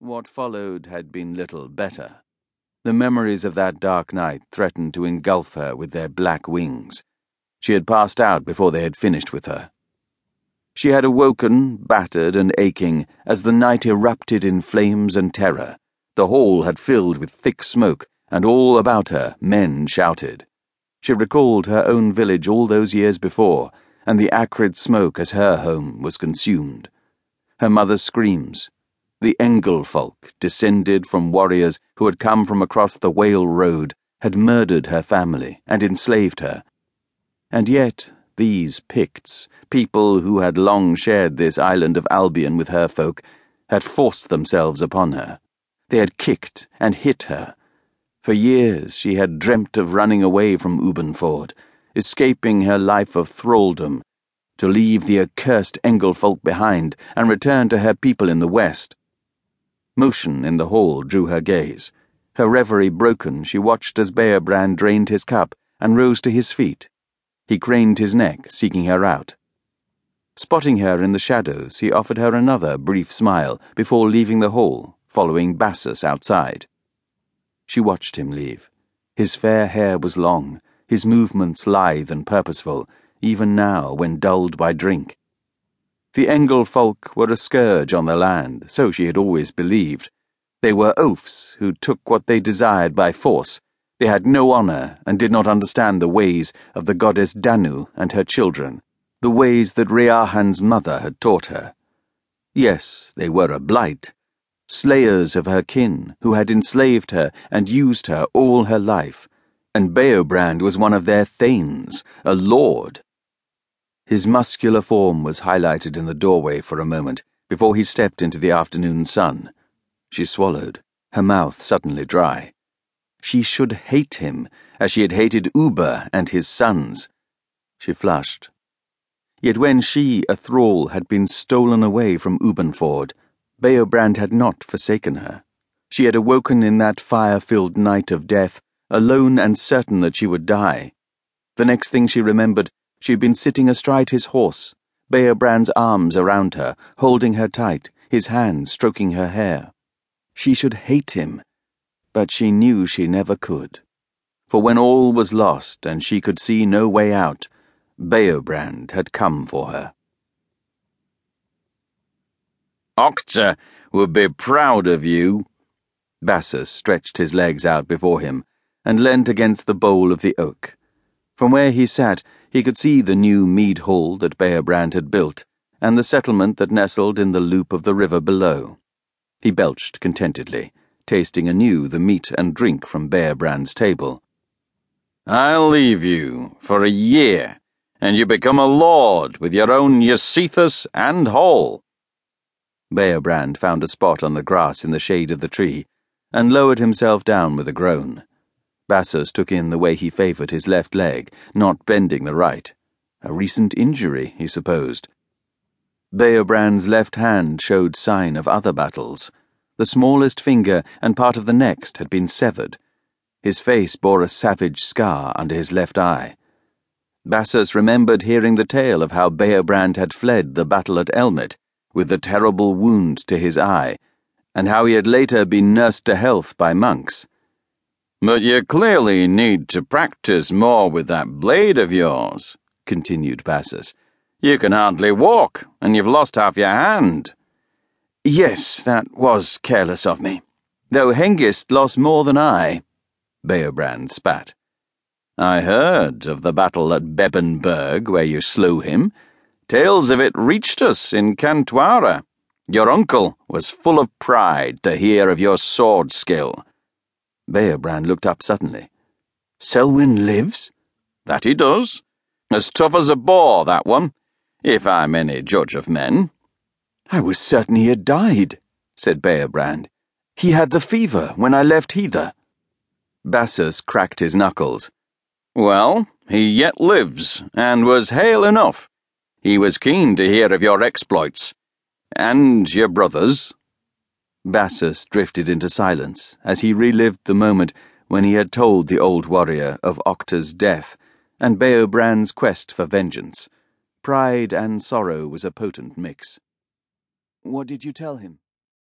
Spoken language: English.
What followed had been little better. The memories of that dark night threatened to engulf her with their black wings. She had passed out before they had finished with her. She had awoken, battered and aching, as the night erupted in flames and terror. The hall had filled with thick smoke, and all about her men shouted. She recalled her own village all those years before, and the acrid smoke as her home was consumed. Her mother's screams, the Engelfolk, descended from warriors who had come from across the Whale Road, had murdered her family and enslaved her. And yet, these Picts, people who had long shared this island of Albion with her folk, had forced themselves upon her. They had kicked and hit her. For years she had dreamt of running away from Ubbanford, escaping her life of thraldom, to leave the accursed Engelfolk behind and return to her people in the west. Motion in the hall drew her gaze. Her reverie broken, she watched as Beobrand drained his cup and rose to his feet. He craned his neck, seeking her out. Spotting her in the shadows, he offered her another brief smile before leaving the hall, following Bassus outside. She watched him leave. His fair hair was long, his movements lithe and purposeful, even now when dulled by drink. The Engel folk were a scourge on the land, so she had always believed. They were oafs who took what they desired by force. They had no honor and did not understand the ways of the goddess Danu and her children, the ways that Rían's mother had taught her. Yes, they were a blight, slayers of her kin who had enslaved her and used her all her life, and Beobrand was one of their thanes, a lord. His muscular form was highlighted in the doorway for a moment before he stepped into the afternoon sun. She swallowed, her mouth suddenly dry. She should hate him as she had hated Ubba and his sons. She flushed. Yet when she, a thrall, had been stolen away from Ubbanford, Beobrand had not forsaken her. She had awoken in that fire filled night of death, alone and certain that she would die. The next thing she remembered she had been sitting astride his horse, Beobrand's arms around her, holding her tight, his hands stroking her hair. She should hate him, but she knew she never could. For when all was lost and she could see no way out, Beobrand had come for her. Octa would be proud of you. Bassus stretched his legs out before him and leant against the bole of the oak. From where he sat, he could see the new mead hall that Beobrand had built, and the settlement that nestled in the loop of the river below. He belched contentedly, tasting anew the meat and drink from Beobrand's table. I'll leave you for a year, and you become a lord with your own gesithas and hall. Beobrand found a spot on the grass in the shade of the tree, and lowered himself down with a groan. Bassus took in the way he favoured his left leg, not bending the right. A recent injury, he supposed. Beobrand's left hand showed sign of other battles. The smallest finger and part of the next had been severed. His face bore a savage scar under his left eye. Bassus remembered hearing the tale of how Beobrand had fled the battle at Elmet with the terrible wound to his eye, and how he had later been nursed to health by monks. But you clearly need to practice more with that blade of yours, continued Bassus. You can hardly walk, and you've lost half your hand. Yes, that was careless of me. Though Hengist lost more than I, Beobrand spat. I heard of the battle at Bebbanburg where you slew him. Tales of it reached us in Cantuara. Your uncle was full of pride to hear of your sword skill. Beobrand looked up suddenly. Selwyn lives? That he does. As tough as a boar, that one, if I'm any judge of men. I was certain he had died, said Beobrand. He had the fever when I left Heather. Bassus cracked his knuckles. Well, he yet lives, and was hale enough. He was keen to hear of your exploits. And your brother's. Bassus drifted into silence as he relived the moment when he had told the old warrior of Octa's death and Beobrand's quest for vengeance. Pride and sorrow was a potent mix. What did you tell him?